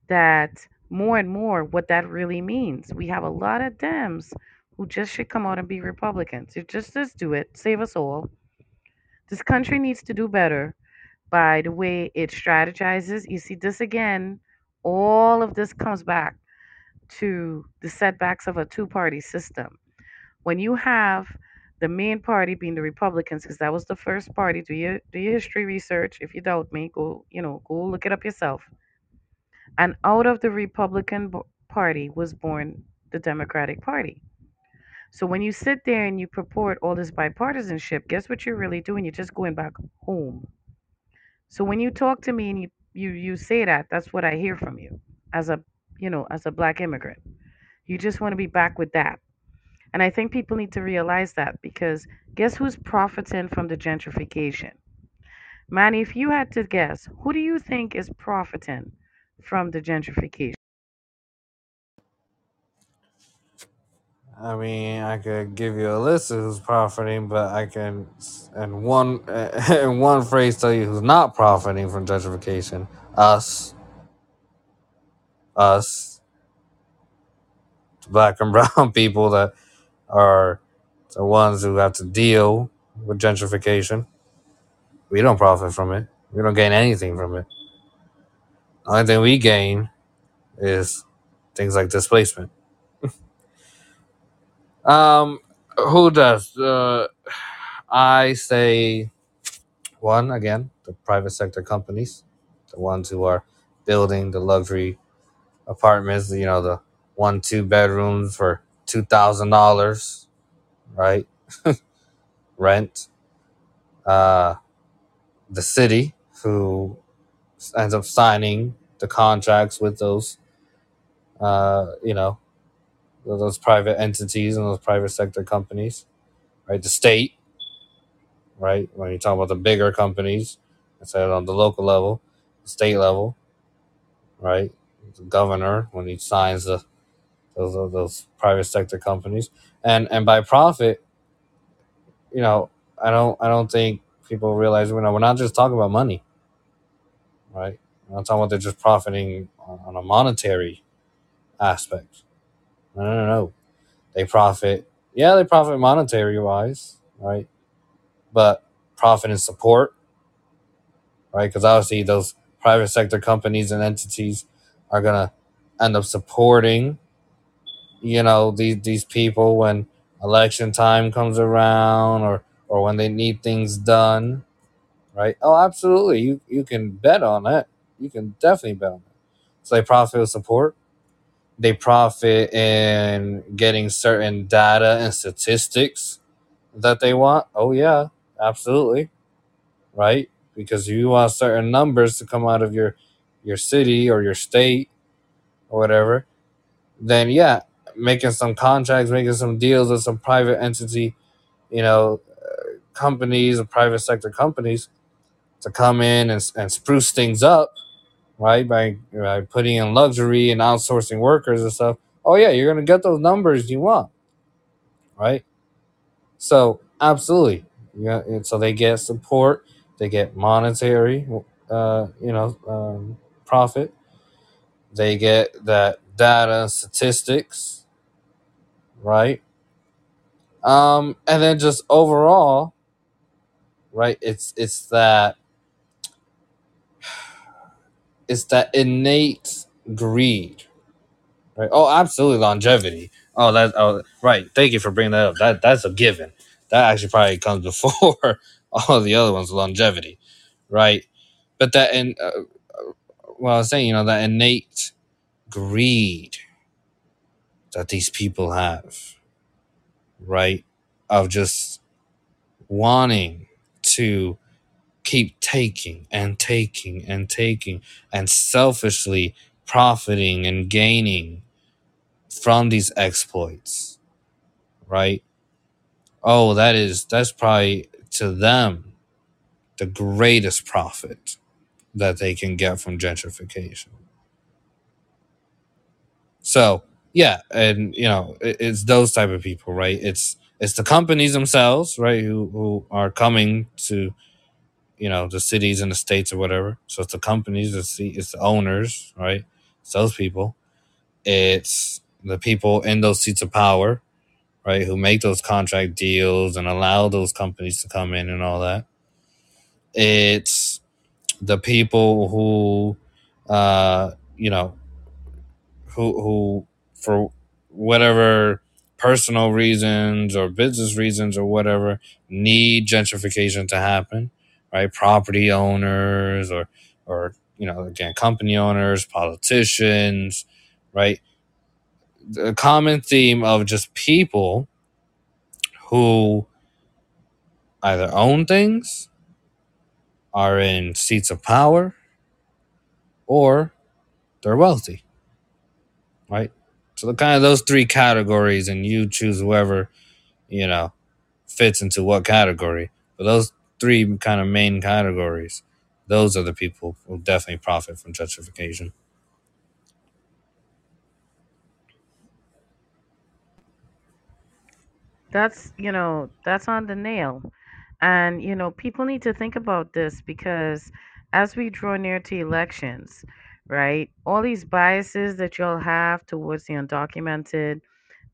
that more and more what that really means. We have a lot of Dems who just should come out and be Republicans. You just just do it. Save us all. This country needs to do better by the way it strategizes. You see, this again, all of this comes back to the setbacks of a two party system. When you have the main party being the Republicans, because that was the first party. Do your do your history research. If you doubt me, go you know go look it up yourself. And out of the Republican Party was born the Democratic Party. So when you sit there and you purport all this bipartisanship, guess what you're really doing? You're just going back home. So when you talk to me and you you you say that, that's what I hear from you as a you know as a black immigrant. You just want to be back with that. And I think people need to realize that because guess who's profiting from the gentrification? Manny, if you had to guess, who do you think is profiting from the gentrification? I mean, I could give you a list of who's profiting, but I can, in one in one phrase, tell you who's not profiting from gentrification. Us, us, black and brown people that are the ones who have to deal with gentrification. We don't profit from it. We don't gain anything from it. The only thing we gain is things like displacement. Um, who does? Uh, I say one again, the private sector companies, the ones who are building the luxury apartments. You know, the one two bedrooms for two thousand dollars, right? Rent. Uh, the city who ends up signing the contracts with those, uh, you know, those private entities and those private sector companies, right? The state right? When you talk about the bigger companies, instead on the local level, the state level, right? The governor when he signs the those those private sector companies, and and by profit, you know, I don't I don't think people realize you know we're not just talking about money, right? We're not talking about they're just profiting on, on a monetary aspect. No, no, no, no. They profit. Yeah, they profit monetary wise, right? But profit and support, right? Because obviously those private sector companies and entities are gonna end up supporting, you know, these these people when election time comes around or or when they need things done, right? Oh, absolutely. You you can bet on that. You can definitely bet on it So they profit with support. They profit in getting certain data and statistics that they want. Oh yeah, absolutely. Right? Because you want certain numbers to come out of your your city or your state or whatever, then yeah, making some contracts, making some deals with some private entity, you know, companies or private sector companies to come in and, and spruce things up, right? By, by putting in luxury and outsourcing workers and stuff. Oh yeah, you're gonna get those numbers you want, right? So absolutely, yeah. And so they get support, they get monetary, uh, you know, um, profit. They get that data statistics, right? Um, and then just overall, right? It's it's that it's that innate greed, right? Oh, absolutely longevity. Oh, that oh right. Thank you for bringing that up. That that's a given. That actually probably comes before all the other ones. Longevity, right? But that and uh, well, I was saying, you know, that innate greed that these people have, right? Of just wanting to keep taking and taking and taking and selfishly profiting and gaining from these exploits, right? Oh, that is that's probably to them the greatest profit that they can get from gentrification. So yeah, and you know it, it's those type of people, right? It's it's the companies themselves, right, who who are coming to you know the cities and the states or whatever. So it's the companies, it's the it's the owners, right? It's those people. It's the people in those seats of power, right, who make those contract deals and allow those companies to come in and all that. It's the people who, uh, you know, who who for whatever personal reasons or business reasons or whatever need gentrification to happen right? Property owners or or you know again company owners politicians right? The common theme of just people who either own things are in seats of power or they're wealthy right so the kind of those three categories and you choose whoever you know fits into what category but those three kind of main categories those are the people who definitely profit from gentrification That's, you know, that's on the nail. And, you know, people need to think about this because as we draw near to elections, right, all these biases that you'll have towards the undocumented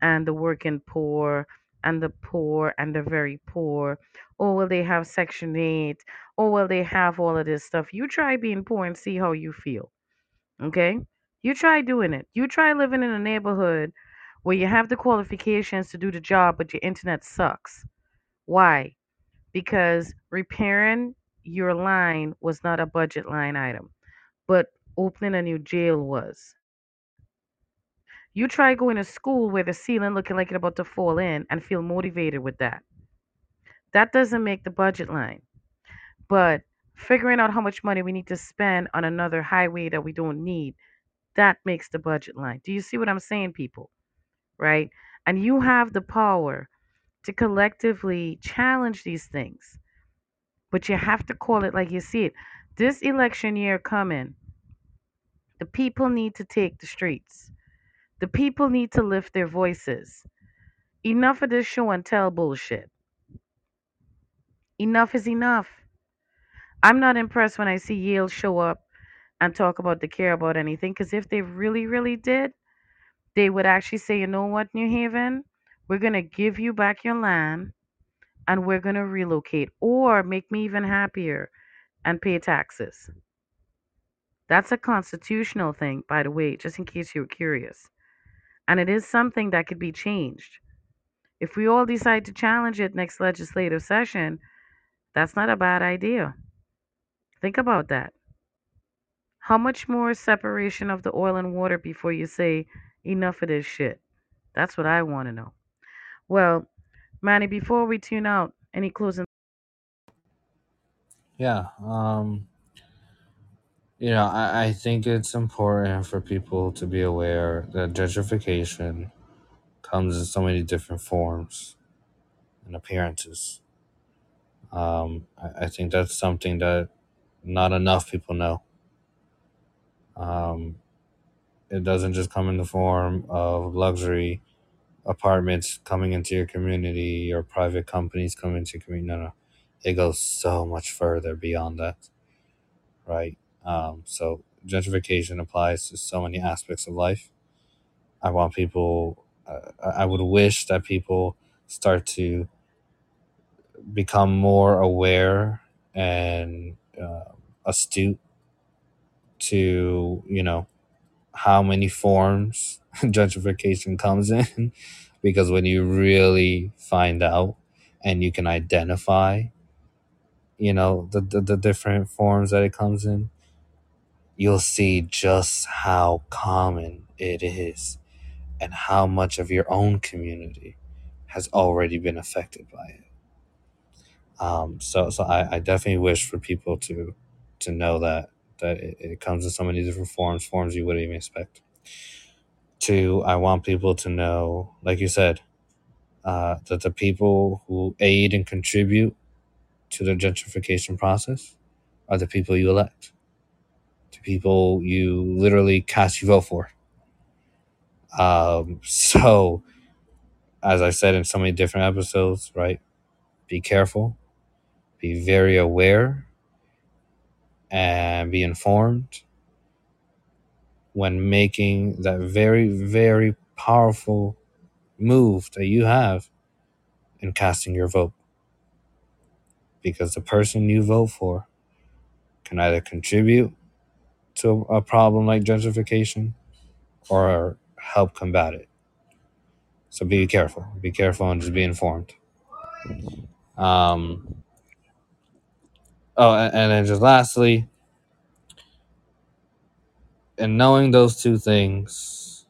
and the working poor and the poor and the very poor, oh, or will they have Section 8, or will they have all of this stuff? You try being poor and see how you feel, okay? You try doing it. You try living in a neighborhood where you have the qualifications to do the job, but your internet sucks. Why? because repairing your line was not a budget line item, but opening a new jail was. You try going to school where the ceiling looking like it's about to fall in and feel motivated with that. That doesn't make the budget line. But figuring out how much money we need to spend on another highway that we don't need, that makes the budget line. Do you see what I'm saying, people? Right? And you have the power to collectively challenge these things But you have to call it like you see it. This election year coming, the people need to take the streets. The people need to lift their voices. Enough of this show and tell bullshit. Enough is enough. I'm not impressed when I see Yale show up and talk about they care about anything because if they really, really did, they would actually say, you know what, New Haven, we're going to give you back your land and we're going to relocate or make me even happier and pay taxes. That's a constitutional thing, by the way, just in case you were curious. And it is something that could be changed. If we all decide to challenge it next legislative session, that's not a bad idea. Think about that. How much more separation of the oil and water before you say enough of this shit? That's what I want to know. Well, Manny, before we tune out, any closing? Yeah. Um, you know, I, I think it's important for people to be aware that gentrification comes in so many different forms and appearances. Um, I, I think that's something that not enough people know. Um, it doesn't just come in the form of luxury apartments coming into your community or private companies coming into your community. No, no. It goes so much further beyond that, right? Um, so gentrification applies to so many aspects of life. I want people, uh, I would wish that people start to become more aware and uh, astute to, you know, how many forms gentrification comes in because when you really find out and you can identify you know the, the, the different forms that it comes in you'll see just how common it is and how much of your own community has already been affected by it. Um, so so I, I definitely wish for people to to know that that it, it comes in so many different forms forms you wouldn't even expect. Two, I want people to know, like you said, uh, that the people who aid and contribute to the gentrification process are the people you elect, people you literally cast your vote for. Um, so, as I said in so many different episodes, right? Be careful, be very aware, and be informed when making that very, very powerful move that you have in casting your vote because the person you vote for can either contribute to a problem like gentrification or help combat it. So be careful. Be careful and just be informed. Um, oh, and, and then just lastly, in knowing those two things,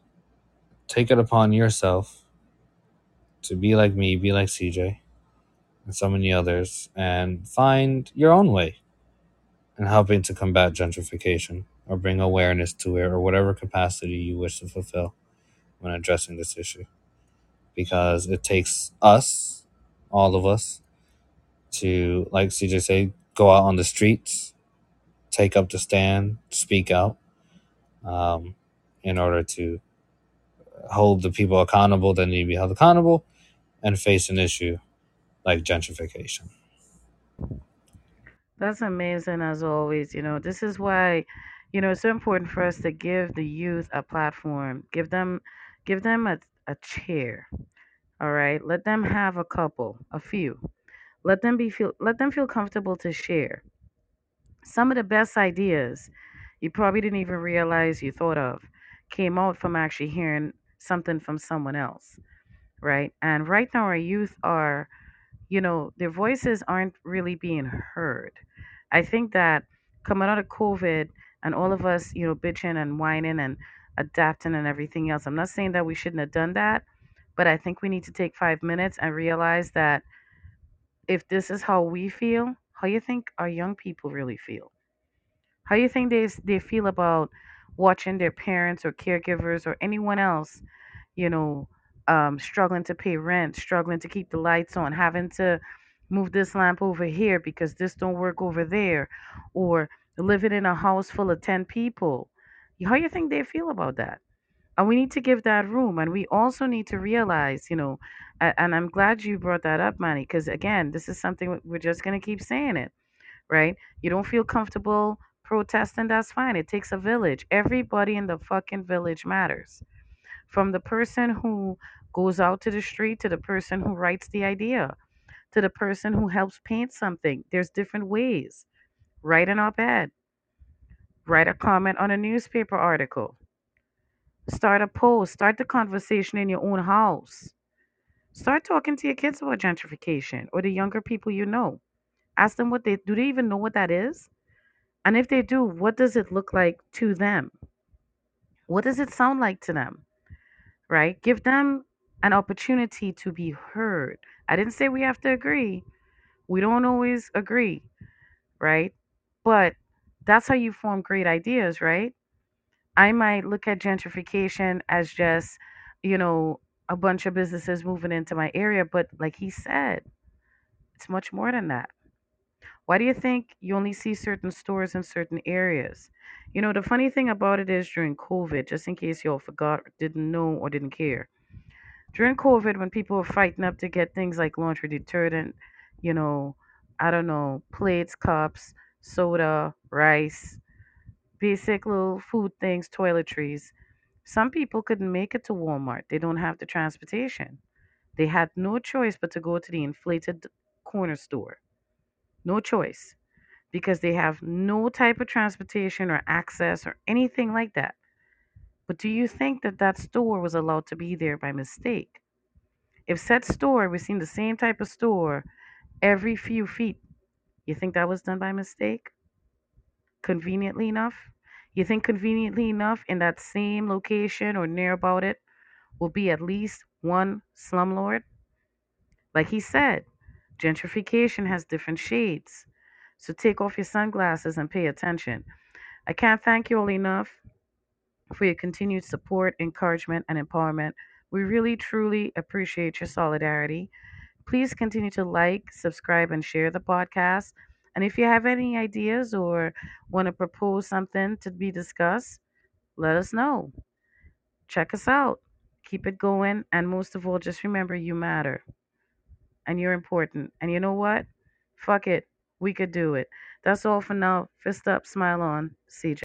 take it upon yourself to be like me, be like CJ, and so many others, and find your own way in helping to combat gentrification or bring awareness to it or whatever capacity you wish to fulfill when addressing this issue. Because it takes us, all of us, to, like CJ said, go out on the streets, take up the stand, speak out, um, in order to hold the people accountable that need to be held accountable and face an issue like gentrification. That's amazing as always. You know, this is why, you know, it's so important for us to give the youth a platform. Give them give them a, a chair. All right. Let them have a couple, a few. Let them be feel let them feel comfortable to share. Some of the best ideas you probably didn't even realize you thought of came out from actually hearing something from someone else, right? And right now our youth are you know, their voices aren't really being heard. I think that coming out of COVID and all of us, you know, bitching and whining and adapting and everything else, I'm not saying that we shouldn't have done that, but I think we need to take five minutes and realize that if this is how we feel, how you think our young people really feel? How you think they they feel about watching their parents or caregivers or anyone else, you know, um, struggling to pay rent, struggling to keep the lights on, having to Move this lamp over here because this don't work over there, or living in a house full of ten people. How do you think they feel about that? And we need to give that room, and we also need to realize, you know, and I'm glad you brought that up, Manny, because again, this is something we're just gonna keep saying it right? You don't feel comfortable protesting, that's fine. It takes a village. Everybody in the fucking village matters. From the person who goes out to the street to the person who writes the idea to the person who helps paint something. There's different ways. Write an op ed, write a comment on a newspaper article, start a post, start the conversation in your own house. Start talking to your kids about gentrification or the younger people you know. Ask them what they do they even know what that is? And if they do, what does it look like to them? What does it sound like to them? Right? Give them an opportunity to be heard. I didn't say we have to agree. We don't always agree, right? But that's how you form great ideas, right? I might look at gentrification as just, you know, a bunch of businesses moving into my area, but like he said, it's much more than that. Why do you think you only see certain stores in certain areas? You know, the funny thing about it is during COVID, just in case y'all forgot, didn't know, or didn't care, during COVID, when people were fighting up to get things like laundry detergent, you know, I don't know, plates, cups, soda, rice, basic little food things, toiletries, some people couldn't make it to Walmart. They don't have the transportation. They had no choice but to go to the inflated corner store. No choice because they have no type of transportation or access or anything like that. But do you think that that store was allowed to be there by mistake? If said store was seen the same type of store every few feet, you think that was done by mistake? Conveniently enough? You think conveniently enough in that same location or near about it will be at least one slumlord? Like he said, gentrification has different shades. So take off your sunglasses and pay attention. I can't thank you all enough for your continued support, encouragement, and empowerment. We really, truly appreciate your solidarity. Please continue to like, subscribe, and share the podcast. And if you have any ideas or want to propose something to be discussed, let us know. Check us out. Keep it going. And most of all, just remember you matter and you're important. And you know what? Fuck it. We could do it. That's all for now. Fist up, smile on. CJ.